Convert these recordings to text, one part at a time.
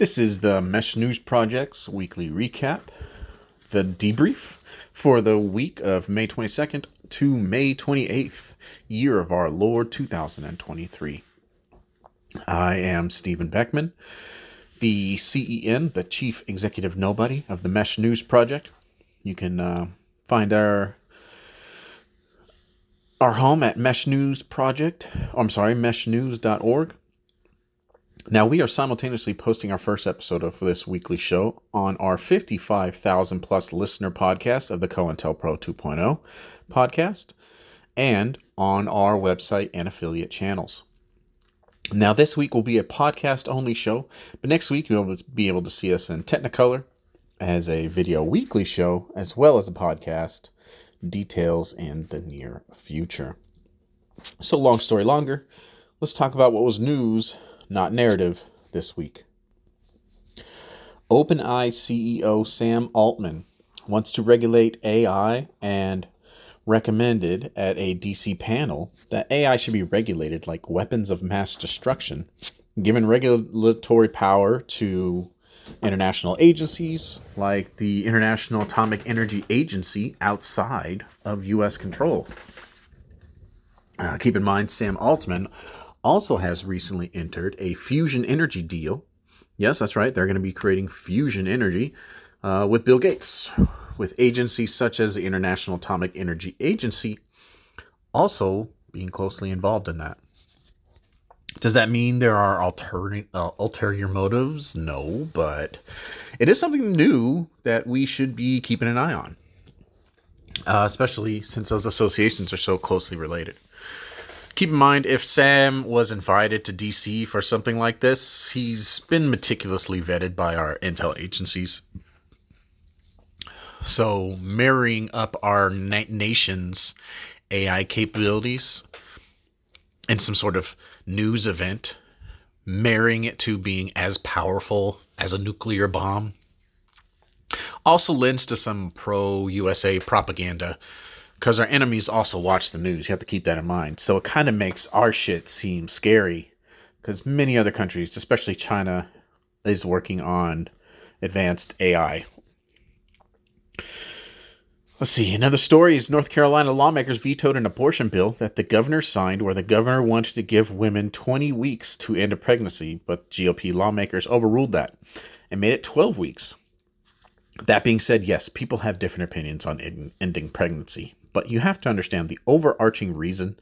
This is the Mesh News Project's weekly recap, the debrief for the week of May 22nd to May 28th, year of our Lord 2023. I am Stephen Beckman, the CEN, the Chief Executive Nobody of the Mesh News Project. You can uh, find our our home at Mesh News Project. I'm sorry, meshnews.org. Now, we are simultaneously posting our first episode of this weekly show on our 55,000 plus listener podcast of the COINTELPRO 2.0 podcast and on our website and affiliate channels. Now, this week will be a podcast only show, but next week you'll be able to see us in Technicolor as a video weekly show as well as a podcast details in the near future. So, long story longer, let's talk about what was news, not narrative, this week. OpenAI CEO Sam Altman wants to regulate AI and recommended at a DC panel that AI should be regulated like weapons of mass destruction, given regulatory power to international agencies like the International Atomic Energy Agency outside of U.S. control. Uh, keep in mind, Sam Altman also has recently entered a fusion energy deal. Yes, that's right. They're going to be creating fusion energy uh, with Bill Gates, with agencies such as the International Atomic Energy Agency also being closely involved in that. Does that mean there are alternate uh, ulterior motives? No, but it is something new that we should be keeping an eye on, uh, especially since those associations are so closely related. Keep in mind, if Sam was invited to DC for something like this, he's been meticulously vetted by our intel agencies. So, marrying up our na- nation's AI capabilities in some sort of news event, marrying it to being as powerful as a nuclear bomb, also lends to some pro USA propaganda because our enemies also watch the news. You have to keep that in mind. So it kind of makes our shit seem scary because many other countries, especially China, is working on advanced AI. Let's see. Another story is North Carolina lawmakers vetoed an abortion bill that the governor signed where the governor wanted to give women 20 weeks to end a pregnancy, but GOP lawmakers overruled that and made it 12 weeks. That being said, yes, people have different opinions on ending pregnancy, but you have to understand the overarching reason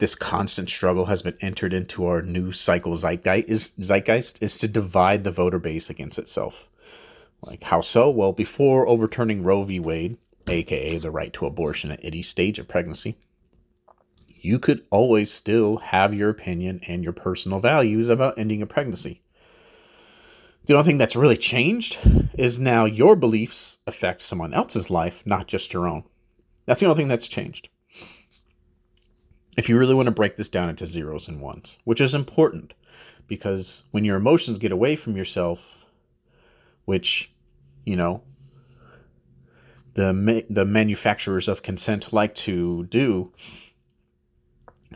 this constant struggle has been entered into our new cycle zeitgeist is, to divide the voter base against itself. Like how so? Well, before overturning Roe v. Wade, aka the right to abortion at any stage of pregnancy, you could always still have your opinion and your personal values about ending a pregnancy. The only thing that's really changed is now your beliefs affect someone else's life, not just your own. That's the only thing that's changed. If you really want to break this down into zeros and ones, which is important because when your emotions get away from yourself, which, you know, the the manufacturers of consent like to do,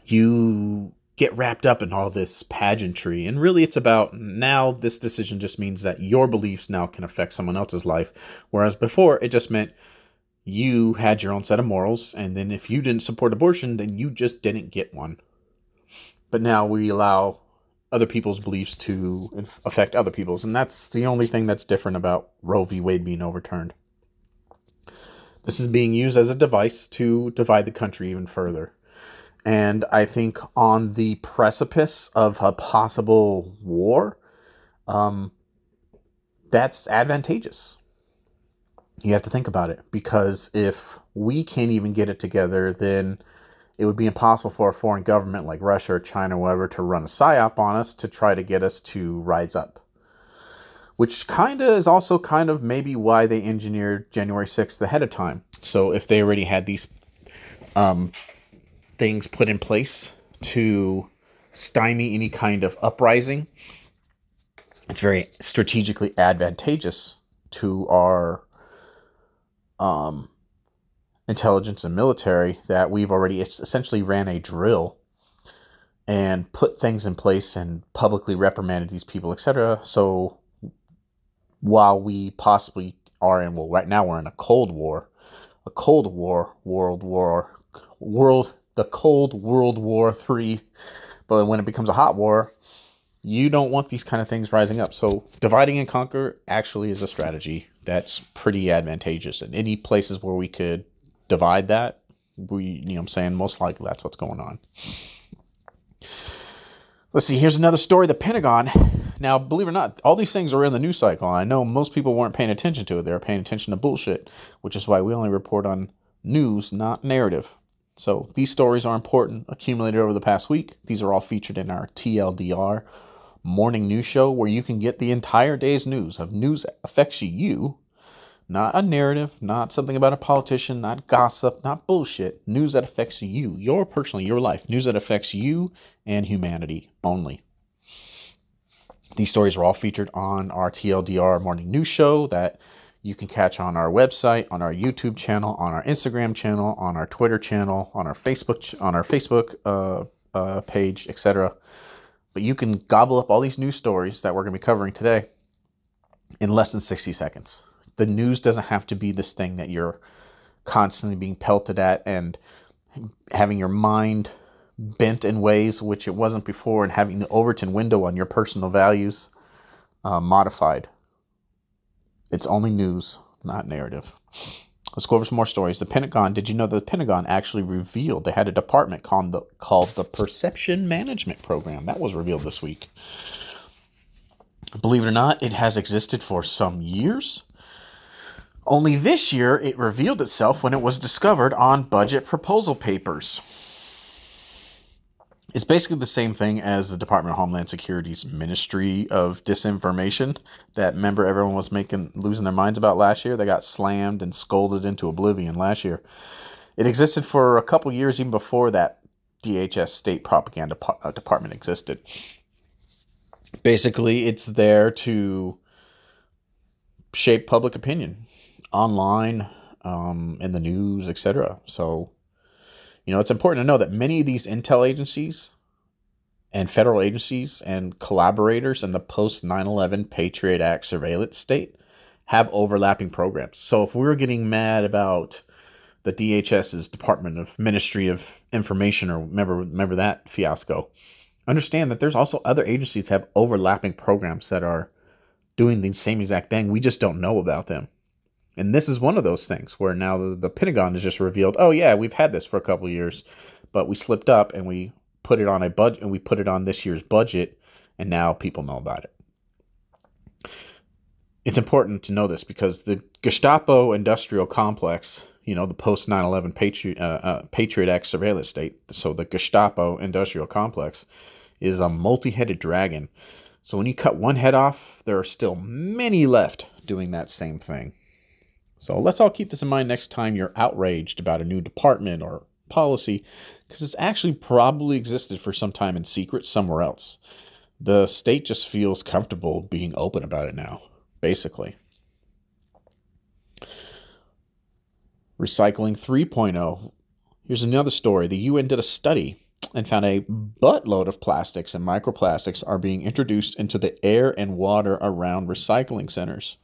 you get wrapped up in all this pageantry. And really, it's about now this decision just means that your beliefs now can affect someone else's life. Whereas before, it just meant you had your own set of morals. And then if you didn't support abortion, then you just didn't get one. But now we allow other people's beliefs to affect other people's. And that's the only thing that's different about Roe v. Wade being overturned. This is being used as a device to divide the country even further. And I think on the precipice of a possible war, um, that's advantageous. You have to think about it because if we can't even get it together, then it would be impossible for a foreign government like Russia or China or whatever to run a psyop on us to try to get us to rise up which kind of is also kind of maybe why they engineered January 6th ahead of time. So if they already had these um, things put in place to stymie any kind of uprising, it's very strategically advantageous to our um, intelligence and military that we've already essentially ran a drill and put things in place and publicly reprimanded these people, etc. So while we possibly are in, well, right now we're in a Cold War, a Cold War, World War, World, the Cold World War Three. But when it becomes a hot war, you don't want these kind of things rising up. So dividing and conquer actually is a strategy that's pretty advantageous. And any places where we could divide that, we, you know, I'm saying most likely that's what's going on. Let's see. Here's another story. The Pentagon. Now, believe it or not, all these things are in the news cycle. I know most people weren't paying attention to it. They were paying attention to bullshit, which is why we only report on news, not narrative. So these stories are important, accumulated over the past week. These are all featured in our TLDR morning news show where you can get the entire day's news of news that affects you, not a narrative, not something about a politician, not gossip, not bullshit. News that affects you, your personally, your life. News that affects you and humanity only. These stories are all featured on our TLDR morning news show that you can catch on our website, on our YouTube channel, on our Instagram channel, on our Twitter channel, on our Facebook on our Facebook uh, uh, page, etc. But you can gobble up all these news stories that we're going to be covering today in less than 60 seconds. The news doesn't have to be this thing that you're constantly being pelted at and having your mind bent in ways which it wasn't before and having the Overton window on your personal values uh, modified. It's only news, not narrative. Let's go over some more stories. The Pentagon. Did you know that the Pentagon actually revealed they had a department called the called the Perception Management Program? That was revealed this week. Believe it or not, it has existed for some years. Only this year, it revealed itself when it was discovered on budget proposal papers. It's basically the same thing as the Department of Homeland Security's Ministry of Disinformation. That member everyone was making losing their minds about last year. They got slammed and scolded into oblivion last year. It existed for a couple years even before that DHS state propaganda uh, department existed. Basically, it's there to shape public opinion online, um, in the news, etc. So you know, it's important to know that many of these intel agencies and federal agencies and collaborators in the post 9 11 Patriot Act surveillance state have overlapping programs. So if we are getting mad about the DHS's Department of Ministry of Information, or remember remember that fiasco, understand that there's also other agencies that have overlapping programs that are doing the same exact thing. We just don't know about them. And this is one of those things where now the, the Pentagon has just revealed, oh yeah, we've had this for a couple years, but we slipped up and we put it on a budget and we put it on this year's budget, and now people know about it. It's important to know this because the Gestapo industrial complex, you know, the post 9 11 Patriot, uh, uh, Patriot Act surveillance state, so the Gestapo industrial complex, is a multi headed dragon. So when you cut one head off, there are still many left doing that same thing. So let's all keep this in mind next time you're outraged about a new department or policy, because it's actually probably existed for some time in secret somewhere else. The state just feels comfortable being open about it now, basically. Recycling 3.0. Here's another story. The UN did a study and found a buttload of plastics and microplastics are being introduced into the air and water around recycling centers.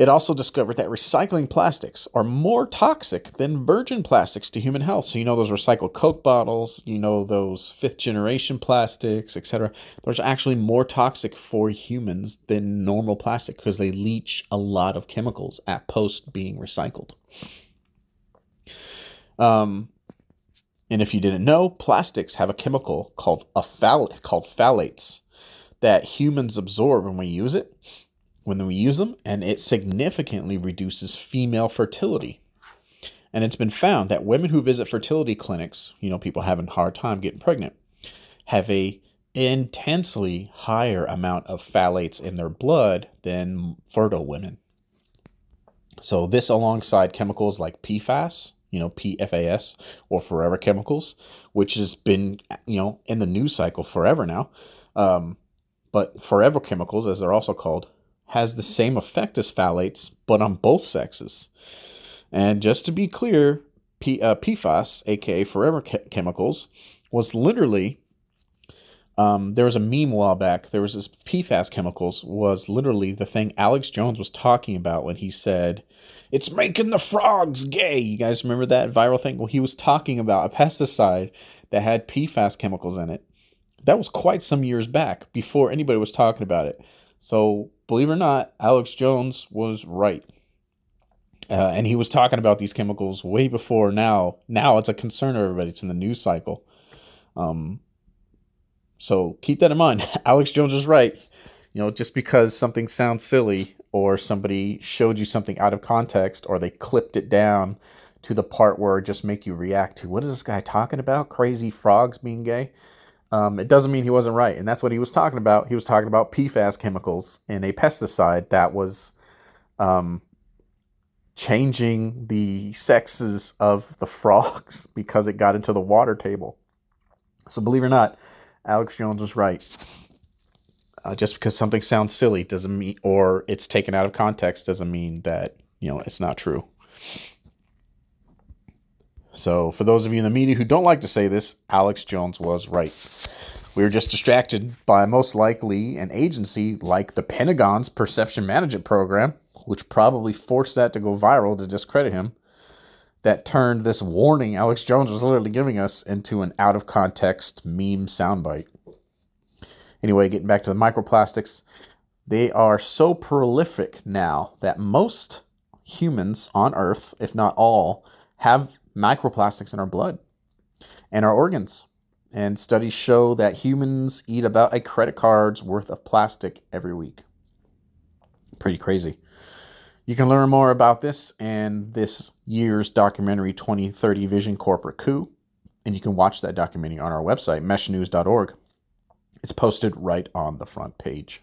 It also discovered that recycling plastics are more toxic than virgin plastics to human health. So you know those recycled Coke bottles, you know those fifth generation plastics, etc. Those are actually more toxic for humans than normal plastic because they leach a lot of chemicals at post being recycled. Um, and if you didn't know, plastics have a chemical called a phthal- called phthalates that humans absorb when we use it when we use them, and it significantly reduces female fertility. And it's been found that women who visit fertility clinics, you know, people having a hard time getting pregnant, have a intensely higher amount of phthalates in their blood than fertile women. So this alongside chemicals like PFAS, you know, PFAS or forever chemicals, which has been, you know, in the news cycle forever now. Um, but forever chemicals, as they're also called, has the same effect as phthalates, but on both sexes. And just to be clear, P, uh, PFAS, aka forever chemicals, was literally Um, there was a meme a while back. There was this PFAS chemicals was literally the thing Alex Jones was talking about when he said, "It's making the frogs gay." You guys remember that viral thing? Well, he was talking about a pesticide that had PFAS chemicals in it. That was quite some years back before anybody was talking about it. So, believe it or not, Alex Jones was right. Uh, and he was talking about these chemicals way before now. Now it's a concern of everybody. It's in the news cycle. Um, so keep that in mind. Alex Jones is right. You know, just because something sounds silly or somebody showed you something out of context or they clipped it down to the part where it just make you react to what is this guy talking about? Crazy frogs being gay. Um, it doesn't mean he wasn't right, and that's what he was talking about. He was talking about PFAS chemicals in a pesticide that was um, changing the sexes of the frogs because it got into the water table. So believe it or not, Alex Jones was right. Uh, just because something sounds silly doesn't mean, or it's taken out of context, doesn't mean that you know it's not true. So, for those of you in the media who don't like to say this, Alex Jones was right. We were just distracted by most likely an agency like the Pentagon's Perception Management Program, which probably forced that to go viral to discredit him, that turned this warning Alex Jones was literally giving us into an out of context meme soundbite. Anyway, getting back to the microplastics, they are so prolific now that most humans on Earth, if not all, have microplastics in our blood and our organs. And studies show that humans eat about a credit card's worth of plastic every week. Pretty crazy. You can learn more about this and this year's documentary 2030 Vision Corporate Coup. And you can watch that documentary on our website, meshnews.org. It's posted right on the front page.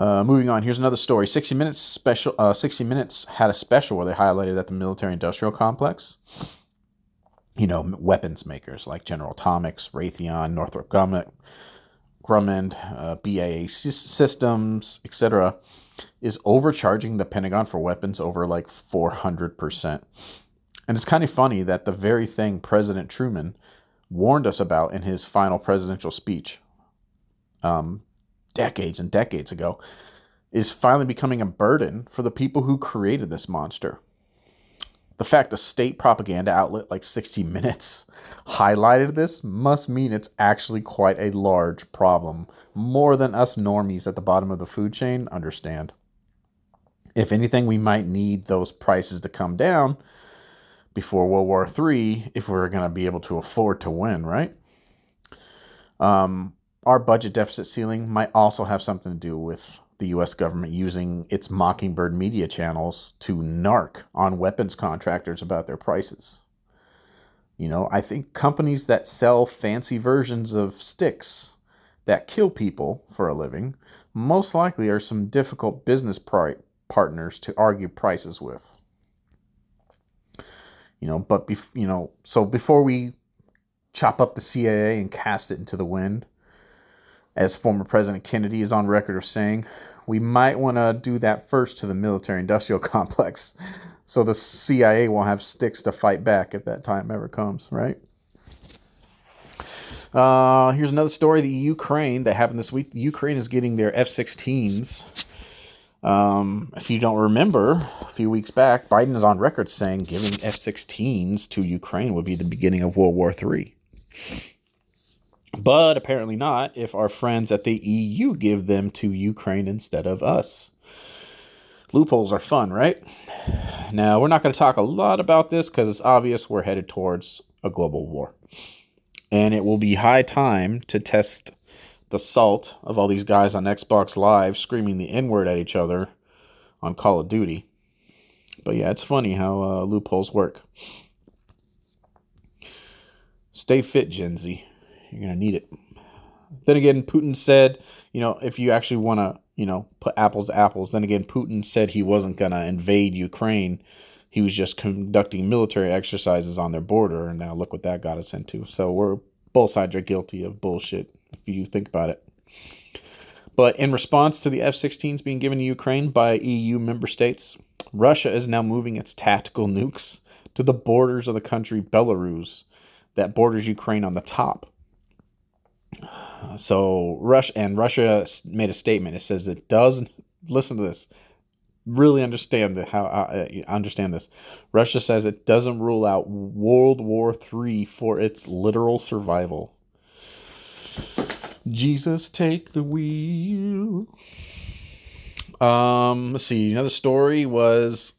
Uh, moving on, here's another story. 60 Minutes special. Uh, 60 Minutes had a special where they highlighted that the military-industrial complex, you know, weapons makers like General Atomics, Raytheon, Northrop Grumman, Grumman uh, Systems, etc., is overcharging the Pentagon for weapons over like 400%. And it's kind of funny that the very thing President Truman warned us about in his final presidential speech um, decades and decades ago is finally becoming a burden for the people who created this monster. The fact a state propaganda outlet like 60 Minutes highlighted this must mean it's actually quite a large problem, more than us normies at the bottom of the food chain understand. If anything, we might need those prices to come down before World War III if we're going to be able to afford to win, right? Um, our budget deficit ceiling might also have something to do with the US government using its Mockingbird media channels to narc on weapons contractors about their prices. You know, I think companies that sell fancy versions of sticks that kill people for a living most likely are some difficult business partners to argue prices with. You know, but bef- you know, so before we chop up the CIA and cast it into the wind, as former President Kennedy is on record of saying, we might want to do that first to the military industrial complex so the CIA won't have sticks to fight back if that time ever comes, right? Uh, here's another story the Ukraine that happened this week. Ukraine is getting their F 16s. Um, if you don't remember, a few weeks back, Biden is on record saying giving F 16s to Ukraine would be the beginning of World War III. But apparently not if our friends at the EU give them to Ukraine instead of us. Loopholes are fun, right? Now, we're not going to talk a lot about this because it's obvious we're headed towards a global war. And it will be high time to test the salt of all these guys on Xbox Live screaming the N word at each other on Call of Duty. But yeah, it's funny how uh, loopholes work. Stay fit, Gen Z. You're going to need it. Then again, Putin said, you know, if you actually want to, you know, put apples to apples, then again, Putin said he wasn't going to invade Ukraine. He was just conducting military exercises on their border. And now look what that got us into. So we're both sides are guilty of bullshit if you think about it. But in response to the F 16s being given to Ukraine by EU member states, Russia is now moving its tactical nukes to the borders of the country Belarus that borders Ukraine on the top. So Russia and Russia made a statement. It says it does. Listen to this. Really understand the, how uh, understand this. Russia says it doesn't rule out World War III for its literal survival. Jesus, take the wheel. Um, let's see. Another story was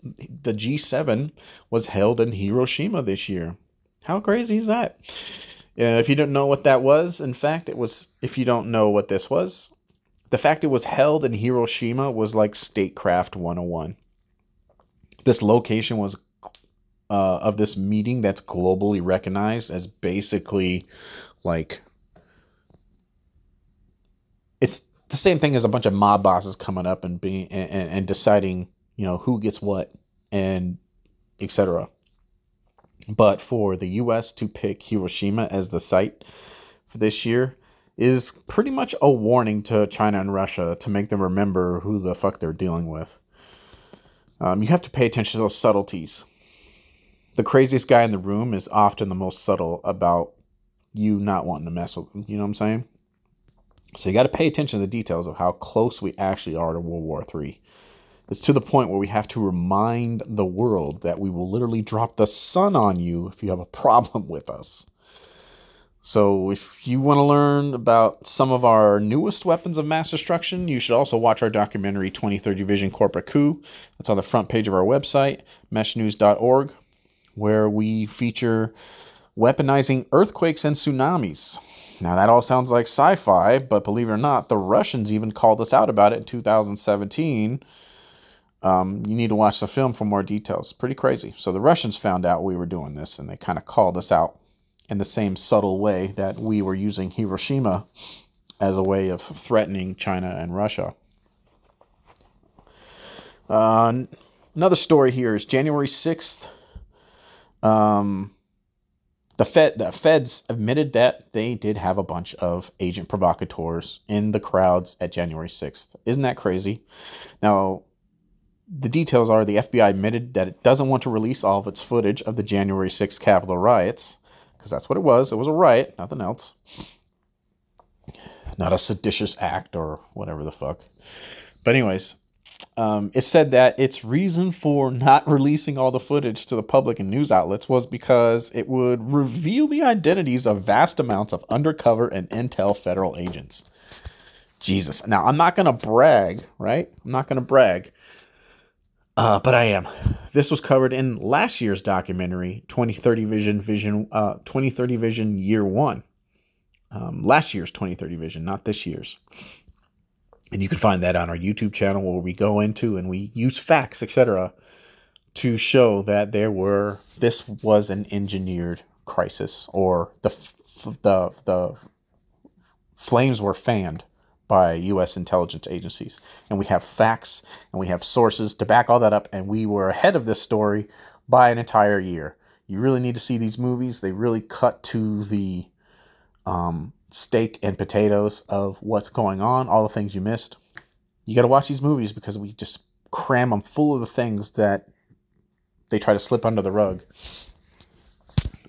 the G7 was held in Hiroshima this year. How crazy is that? Uh, if you don't know what that was, in fact, it was. If you don't know what this was, the fact it was held in Hiroshima was like statecraft 101. This location was uh, of this meeting that's globally recognized as basically like it's the same thing as a bunch of mob bosses coming up and being and, and deciding you know who gets what and etc but for the us to pick hiroshima as the site for this year is pretty much a warning to china and russia to make them remember who the fuck they're dealing with um, you have to pay attention to those subtleties the craziest guy in the room is often the most subtle about you not wanting to mess with them. you know what i'm saying so you got to pay attention to the details of how close we actually are to World War III. It's to the point where we have to remind the world that we will literally drop the sun on you if you have a problem with us. So, if you want to learn about some of our newest weapons of mass destruction, you should also watch our documentary 2030 Vision Corporate Coup. That's on the front page of our website, meshnews.org, where we feature weaponizing earthquakes and tsunamis. Now, that all sounds like sci fi, but believe it or not, the Russians even called us out about it in 2017. Um, you need to watch the film for more details. Pretty crazy. So, the Russians found out we were doing this and they kind of called us out in the same subtle way that we were using Hiroshima as a way of threatening China and Russia. Uh, another story here is January 6th. Um, the Fed the feds admitted that they did have a bunch of agent provocateurs in the crowds at January 6th. Isn't that crazy? Now, the details are the FBI admitted that it doesn't want to release all of its footage of the January 6th Capitol riots because that's what it was. It was a riot, nothing else. Not a seditious act or whatever the fuck. But anyways, um, it said that its reason for not releasing all the footage to the public and news outlets was because it would reveal the identities of vast amounts of undercover and intel federal agents. Jesus. Now, I'm not going to brag, right? I'm not going to brag, uh, but I am. This was covered in last year's documentary, 2030 Vision, Vision, uh, 2030 Vision Year One. Um, last year's 2030 Vision, not this year's. And you can find that on our YouTube channel where we go into and we use facts, etc., to show that there were this was an engineered crisis or the the the flames were fanned by US intelligence agencies. And we have facts and we have sources to back all that up and we were ahead of this story by an entire year. You really need to see these movies. They really cut to the um, steak and potatoes of what's going on, all the things you missed. You got to watch these movies because we just cram them full of the things that they try to slip under the rug.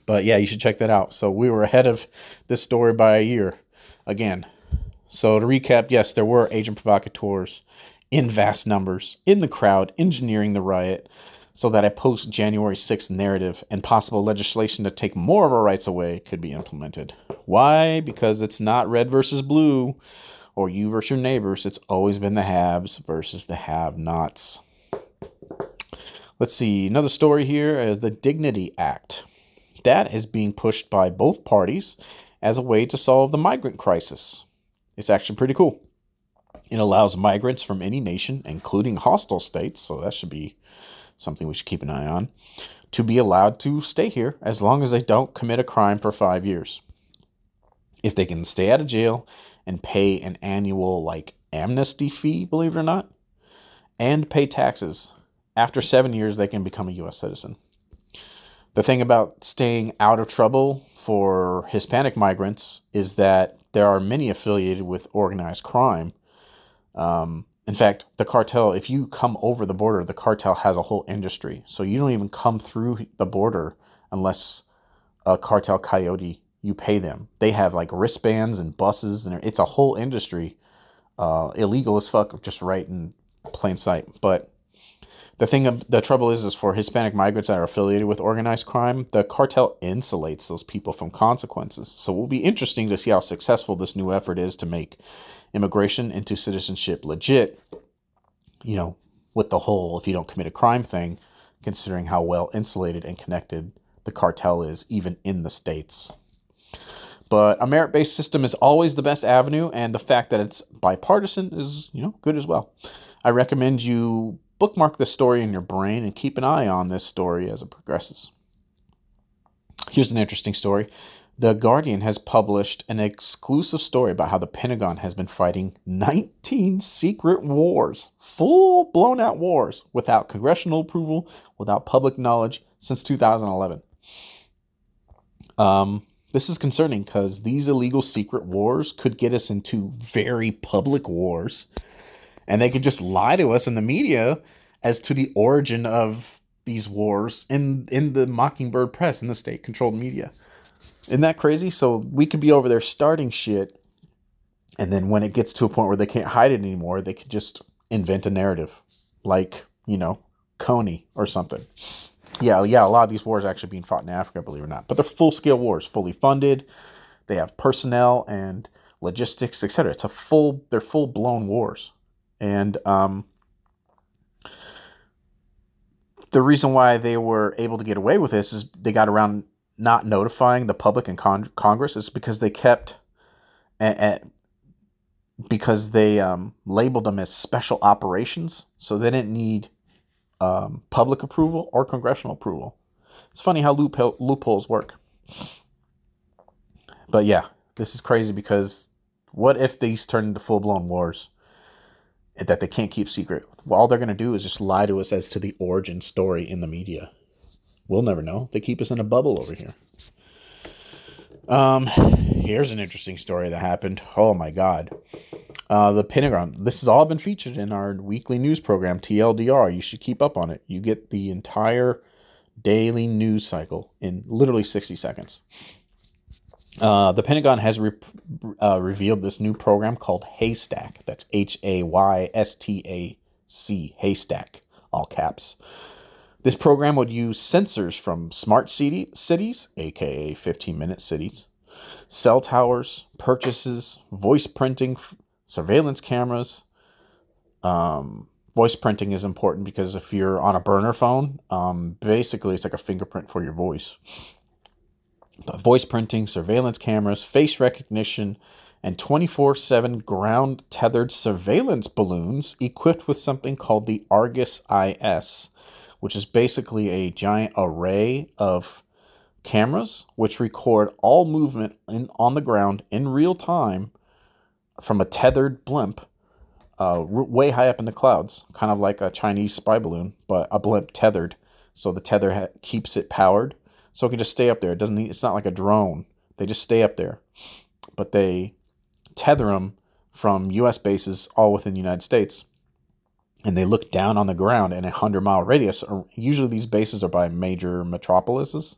But yeah, you should check that out. So we were ahead of this story by a year again. So to recap, yes, there were agent provocateurs in vast numbers in the crowd engineering the riot so that a post January 6th narrative and possible legislation to take more of our rights away could be implemented. Why? Because it's not red versus blue or you versus your neighbors. It's always been the haves versus the have nots. Let's see. Another story here is the Dignity Act. That is being pushed by both parties as a way to solve the migrant crisis. It's actually pretty cool. It allows migrants from any nation, including hostile states, so that should be something we should keep an eye on, to be allowed to stay here as long as they don't commit a crime for five years. If they can stay out of jail and pay an annual, like, amnesty fee, believe it or not, and pay taxes, after seven years, they can become a U.S. citizen. The thing about staying out of trouble for Hispanic migrants is that there are many affiliated with organized crime. Um, in fact, the cartel, if you come over the border, the cartel has a whole industry. So you don't even come through the border unless a cartel coyote you pay them. They have like wristbands and buses, and it's a whole industry. Uh, illegal as fuck, just right in plain sight. But the thing, the trouble is, is for Hispanic migrants that are affiliated with organized crime, the cartel insulates those people from consequences. So it will be interesting to see how successful this new effort is to make immigration into citizenship legit. You know, with the whole if you don't commit a crime thing, considering how well insulated and connected the cartel is, even in the states. But a merit based system is always the best avenue, and the fact that it's bipartisan is, you know, good as well. I recommend you bookmark this story in your brain and keep an eye on this story as it progresses. Here's an interesting story. The Guardian has published an exclusive story about how the Pentagon has been fighting 19 secret wars, full blown out wars, without congressional approval, without public knowledge since 2011. Um, this is concerning because these illegal secret wars could get us into very public wars and they could just lie to us in the media as to the origin of these wars in in the Mockingbird press in the state controlled media. Isn't that crazy? So we could be over there starting shit and then when it gets to a point where they can't hide it anymore, they could just invent a narrative like, you know, Kony or something. Yeah, yeah, a lot of these wars are actually being fought in Africa, believe it or not. But they're full scale wars, fully funded. They have personnel and logistics, etc. It's a full they're full blown wars. And um, the reason why they were able to get away with this is they got around not notifying the public and con- Congress is because they kept because they um, labeled them as special operations, so they didn't need um, public approval or congressional approval. It's funny how loophole, loopholes work. But yeah, this is crazy because what if these turn into full blown wars? That they can't keep secret. Well, all they're going to do is just lie to us as to the origin story in the media. We'll never know. They keep us in a bubble over here. Um, here's an interesting story that happened. Oh my God. Uh, the Pentagon. This has all been featured in our weekly news program, TLDR. You should keep up on it. You get the entire daily news cycle in literally 60 seconds. Uh, the Pentagon has re- uh, revealed this new program called Haystack. That's H A Y S T A C, Haystack, all caps. This program would use sensors from smart city, cities, aka 15 minute cities, cell towers, purchases, voice printing, surveillance cameras. Um, voice printing is important because if you're on a burner phone, um, basically it's like a fingerprint for your voice voice printing, surveillance cameras, face recognition, and 24 7 ground tethered surveillance balloons equipped with something called the Argus IS, which is basically a giant array of cameras which record all movement in, on the ground in real time from a tethered blimp uh, way high up in the clouds, kind of like a Chinese spy balloon, but a blimp tethered. So the tether ha- keeps it powered so it can just stay up there. It doesn't. Need, it's not like a drone. They just stay up there, but they tether them from U.S. bases all within the United States, and they look down on the ground in a hundred mile radius. Usually, these bases are by major metropolises.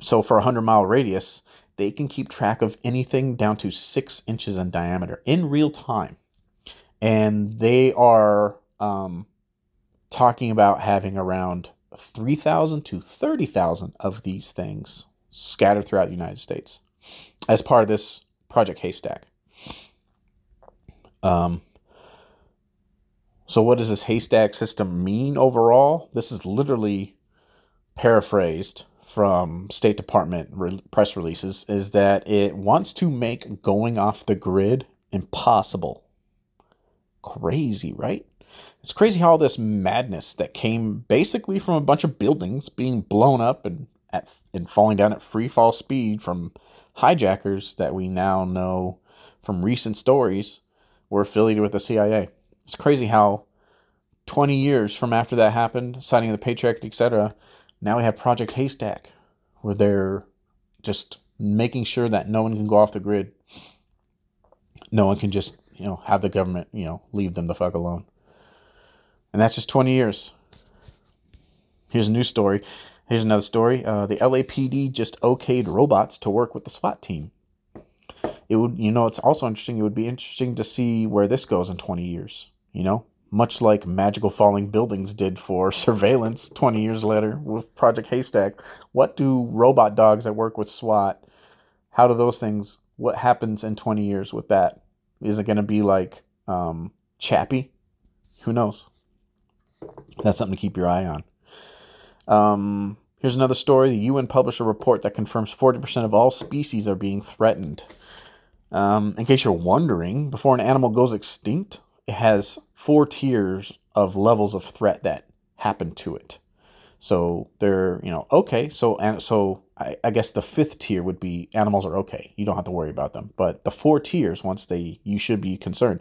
So for a hundred mile radius, they can keep track of anything down to six inches in diameter in real time, and they are um, talking about having around 3,000 to 30,000 of these things scattered throughout the United States as part of this Project Haystack. Um, so, what does this haystack system mean overall? This is literally paraphrased from State Department re- press releases is that it wants to make going off the grid impossible. Crazy, right? It's crazy how all this madness that came basically from a bunch of buildings being blown up and at, and falling down at free fall speed from hijackers that we now know from recent stories were affiliated with the CIA. It's crazy how 20 years from after that happened, signing the Patriot, Act, etc., now we have Project Haystack, where they're just making sure that no one can go off the grid. No one can just, you know, have the government, you know, leave them the fuck alone. And that's just 20 years. Here's a new story. Here's another story. Uh, the LAPD just okayed robots to work with the SWAT team. It would, you know, it's also interesting. It would be interesting to see where this goes in 20 years. You know, much like magical falling buildings did for surveillance 20 years later with Project Haystack. What do robot dogs that work with SWAT? How do those things? What happens in 20 years with that? Is it going to be like um, Chappie? Who knows? That's something to keep your eye on. Um, here's another story. The UN published a report that confirms 40% of all species are being threatened. Um, in case you're wondering, before an animal goes extinct, it has four tiers of levels of threat that happen to it. So they're, you know, okay. So and so I, I, guess the fifth tier would be animals are okay. You don't have to worry about them. But the four tiers, once they you should be concerned.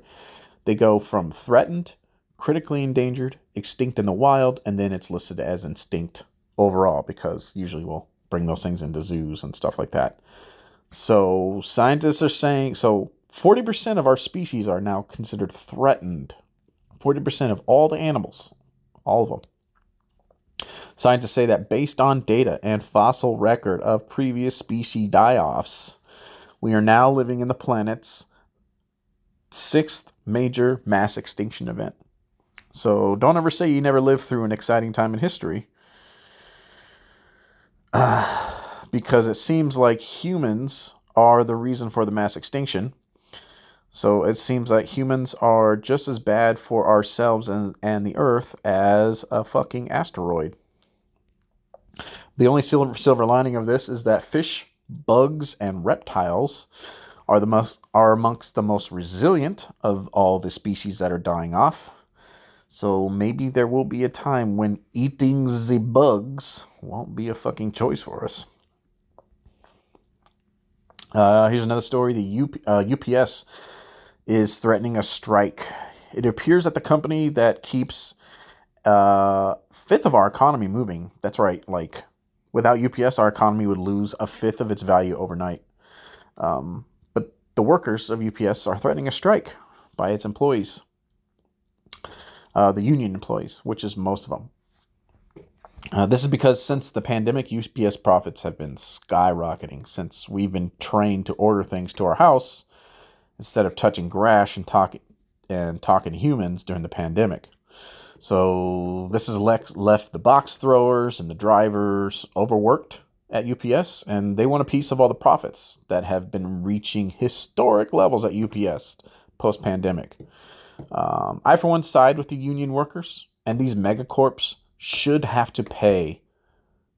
They go from threatened, critically endangered, extinct in the wild, and then it's listed as extinct overall because usually we'll bring those things into zoos and stuff like that. So scientists are saying so 40% of our species are now considered threatened. 40% of all the animals, all of them. Scientists say that based on data and fossil record of previous species die offs, we are now living in the planet's sixth major mass extinction event. So don't ever say you never lived through an exciting time in history. Uh, because it seems like humans are the reason for the mass extinction. So it seems like humans are just as bad for ourselves and, and the Earth as a fucking asteroid. The only silver, silver lining of this is that fish, bugs, and reptiles are the most are amongst the most resilient of all the species that are dying off. So maybe there will be a time when eating the bugs won't be a fucking choice for us. Uh, here's another story. The UP, uh, UPS is threatening a strike. It appears that the company that keeps uh, fifth of our economy moving. That's right. Like without UPS, our economy would lose a fifth of its value overnight. Um, but the workers of UPS are threatening a strike by its employees uh, the union employees, which is most of them. Uh, this is because since the pandemic, UPS profits have been skyrocketing since we've been trained to order things to our house instead of touching grass and talking and talking to humans during the pandemic. So this has left, left the box throwers and the drivers overworked at UPS, and they want a piece of all the profits that have been reaching historic levels at UPS post pandemic. Um, I, for one, side with the union workers, and these megacorps should have to pay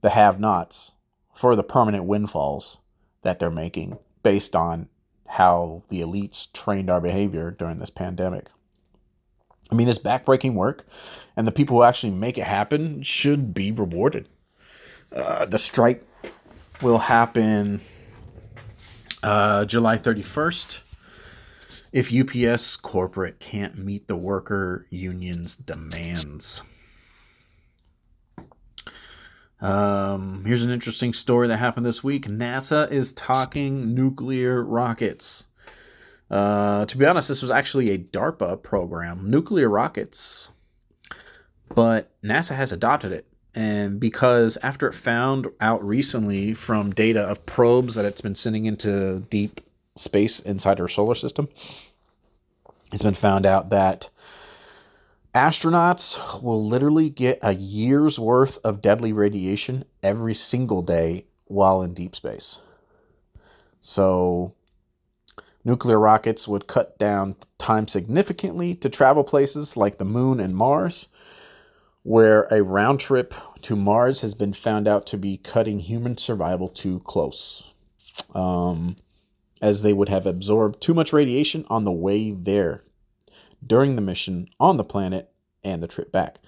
the have nots for the permanent windfalls that they're making based on how the elites trained our behavior during this pandemic. I mean, it's backbreaking work, and the people who actually make it happen should be rewarded. Uh, the strike will happen uh, July 31st if UPS corporate can't meet the worker union's demands. Um, here's an interesting story that happened this week. NASA is talking nuclear rockets. Uh, to be honest, this was actually a DARPA program, nuclear rockets, but NASA has adopted it. And because after it found out recently from data of probes that it's been sending into deep space inside our solar system, it's been found out that astronauts will literally get a year's worth of deadly radiation every single day while in deep space. So, nuclear rockets would cut down time significantly to travel places like the moon and Mars, where a round trip to Mars has been found out to be cutting human survival too close. Um, as they would have absorbed too much radiation on the way there during the mission on the planet and the trip back.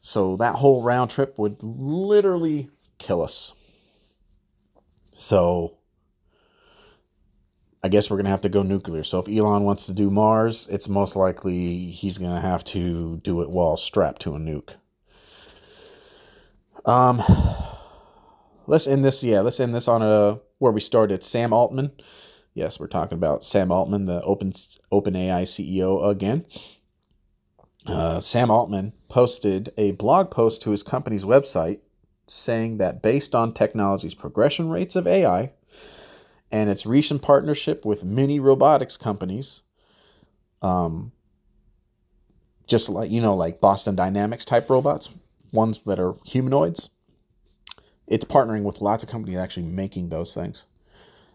So that whole round trip would literally kill us. So I guess we're going to have to go nuclear. So if Elon wants to do Mars, it's most likely he's going to have to do it while strapped to a nuke. Um let's end this yeah, let's end this on a where we started. Sam Altman Yes, we're talking about Sam Altman, the Open OpenAI CEO again. Uh, Sam Altman posted a blog post to his company's website saying that based on technology's progression rates of AI and its recent partnership with many robotics companies, um, just like you know, like Boston Dynamics type robots, ones that are humanoids. It's partnering with lots of companies actually making those things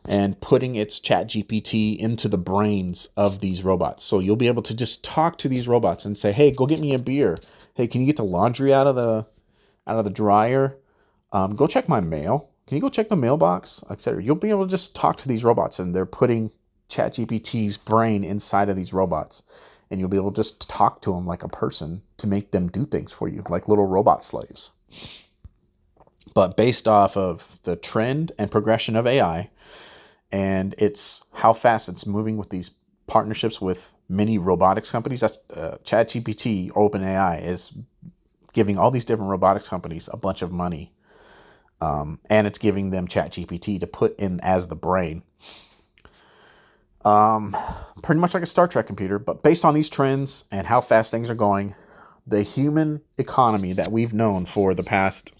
and putting its chat GPT into the brains of these robots. So you'll be able to just talk to these robots and say, hey, go get me a beer. Hey, can you get the laundry out of the out of the dryer? Um, go check my mail. Can you go check the mailbox, etc. You'll be able to just talk to these robots, and they're putting ChatGPT's brain inside of these robots, and you'll be able to just talk to them like a person to make them do things for you, like little robot slaves. But based off of the trend and progression of AI, and it's how fast it's moving with these partnerships with many robotics companies. That's uh, ChatGPT, OpenAI is giving all these different robotics companies a bunch of money, um, and it's giving them ChatGPT to put in as the brain. Um, pretty much like a Star Trek computer, but based on these trends and how fast things are going, the human economy that we've known for the past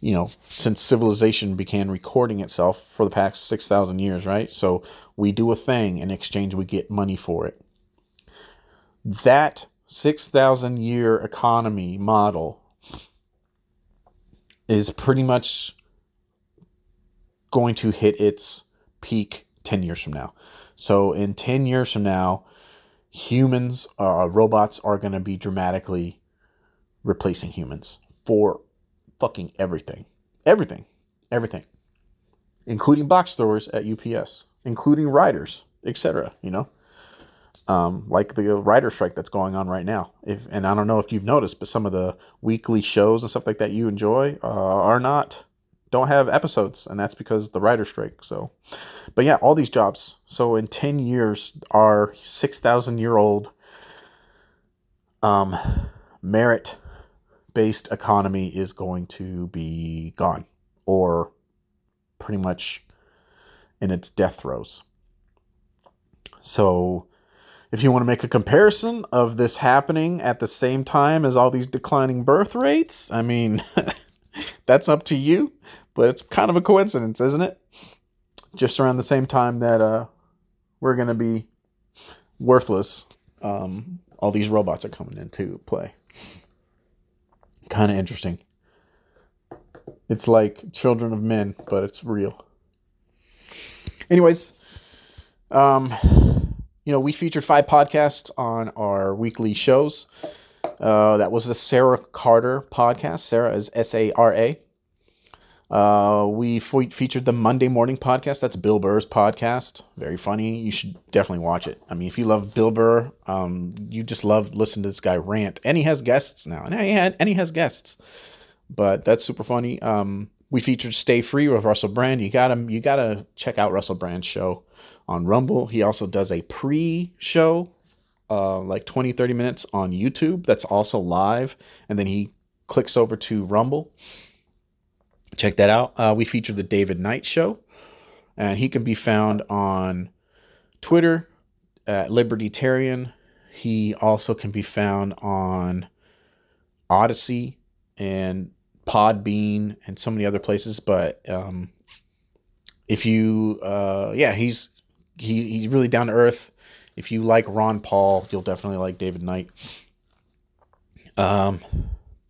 you know, since civilization began recording itself for the past 6,000 years, right? So we do a thing in exchange, we get money for it. That 6,000 year economy model is pretty much going to hit its peak 10 years from now. So in 10 years from now, humans, uh, robots are going to be dramatically replacing humans for fucking everything. Everything. Everything. Including box stores at UPS, including writers, etc. You know? Um, like the writer strike that's going on right now. If, and I don't know if you've noticed, but some of the weekly shows and stuff like that you enjoy uh, are not don't have episodes, and that's because the writer strike. So, but yeah, all these jobs. So in ten years, our six thousand year old um, merit based economy is going to be gone or pretty much in its death throes. So, if you want to make a comparison of this happening at the same time as all these declining birth rates, I mean, that's up to you, but it's kind of a coincidence, isn't it? Just around the same time that uh, we're going to be worthless, um, all these robots are coming into play kind of interesting. It's like Children of Men, but it's real. Anyways, um, you know, we featured five podcasts on our weekly shows. Uh, that was the Sara Carter podcast. Sara is S A R A. Uh, we fe- featured the Monday Morning podcast. That's Bill Burr's podcast. Very funny. You should definitely watch it. I mean, if you love Bill Burr, um, you just love listening to this guy rant. And he has guests now. And he, had, and he has guests. But that's super funny. Um, we featured Stay Free with Russell Brand. You got him. You gotta check out Russell Brand's show on Rumble. He also does a pre-show, uh, like 20, 30 minutes on YouTube. That's also live. And then he clicks over to Rumble check that out. Uh, we featured the David Knight Show, and he can be found on Twitter at Libertarian. He also can be found on Odysee and Podbean and so many other places. But um, if you, uh, yeah, he's he, he's really down to earth. If you like Ron Paul, you'll definitely like David Knight. Um,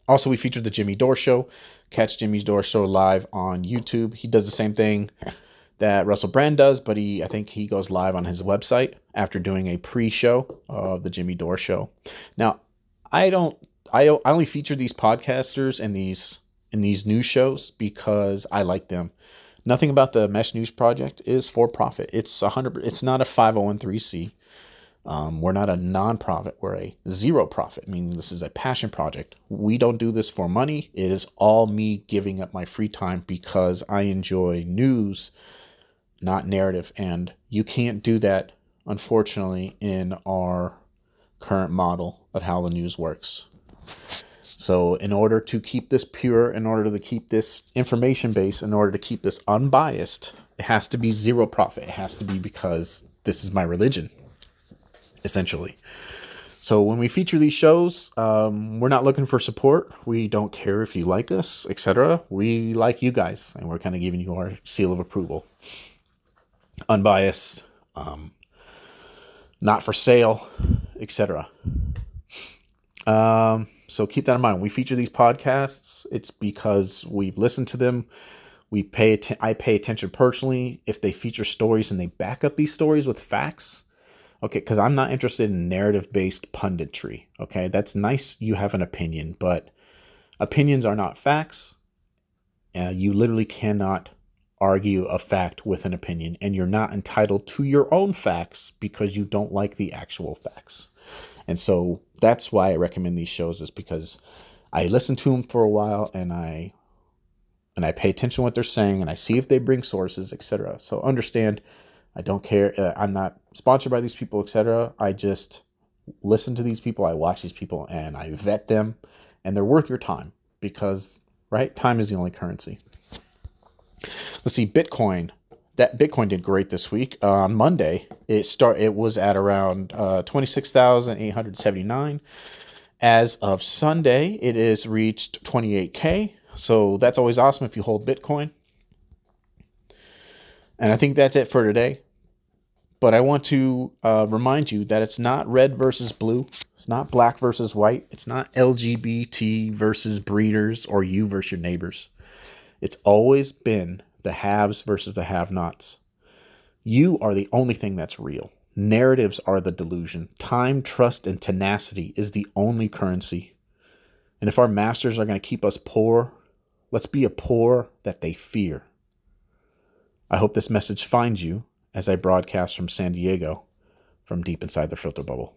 also, we featured the Jimmy Dore Show. Catch Jimmy's Dore Show live on YouTube. He does the same thing that Russell Brand does, but he I think he goes live on his website after doing a pre-show of the Jimmy Dore show. Now, I don't I don't I only feature these podcasters and these in these news shows because I like them. Nothing about the Mesh News Project is for profit. It's 100 it's not a 501c. Um, we're not a nonprofit. We're a zero profit, meaning this is a passion project. We don't do this for money. It is all me giving up my free time because I enjoy news, not narrative. And you can't do that, unfortunately, in our current model of how the news works. So, in order to keep this pure, in order to keep this information based, in order to keep this unbiased, it has to be zero profit. It has to be because this is my religion essentially. So when we feature these shows, um, we're not looking for support. We don't care if you like us, etc. We like you guys, and we're kind of giving you our seal of approval. Unbiased, um, not for sale, etc. Um, so keep that in mind. we feature these podcasts, it's because we've listened to them. We pay att- I pay attention personally if they feature stories and they back up these stories with facts. Okay, because I'm not interested in narrative based punditry. Okay, that's nice. You have an opinion, but opinions are not facts. Uh, you literally cannot argue a fact with an opinion, and you're not entitled to your own facts because you don't like the actual facts. And so that's why I recommend these shows is because I listen to them for a while and I and I pay attention to what they're saying and I see if they bring sources, etc. So understand, I don't care. Uh, I'm not sponsored by these people, etc. I just listen to these people, I watch these people, and I vet them, and they're worth your time because right, time is the only currency. Let's see, Bitcoin that Bitcoin did great this week. Uh, on Monday, it start it was at around uh, twenty six thousand eight hundred seventy nine. As of Sunday, it has reached twenty eight k. So that's always awesome if you hold Bitcoin. And I think that's it for today. But I want to uh, remind you that it's not red versus blue. It's not black versus white. It's not LGBT versus breeders or you versus your neighbors. It's always been the haves versus the have nots. You are the only thing that's real. Narratives are the delusion. Time, trust, and tenacity is the only currency. And if our masters are going to keep us poor, let's be a poor that they fear. I hope this message finds you as I broadcast from San Diego from deep inside the filter bubble.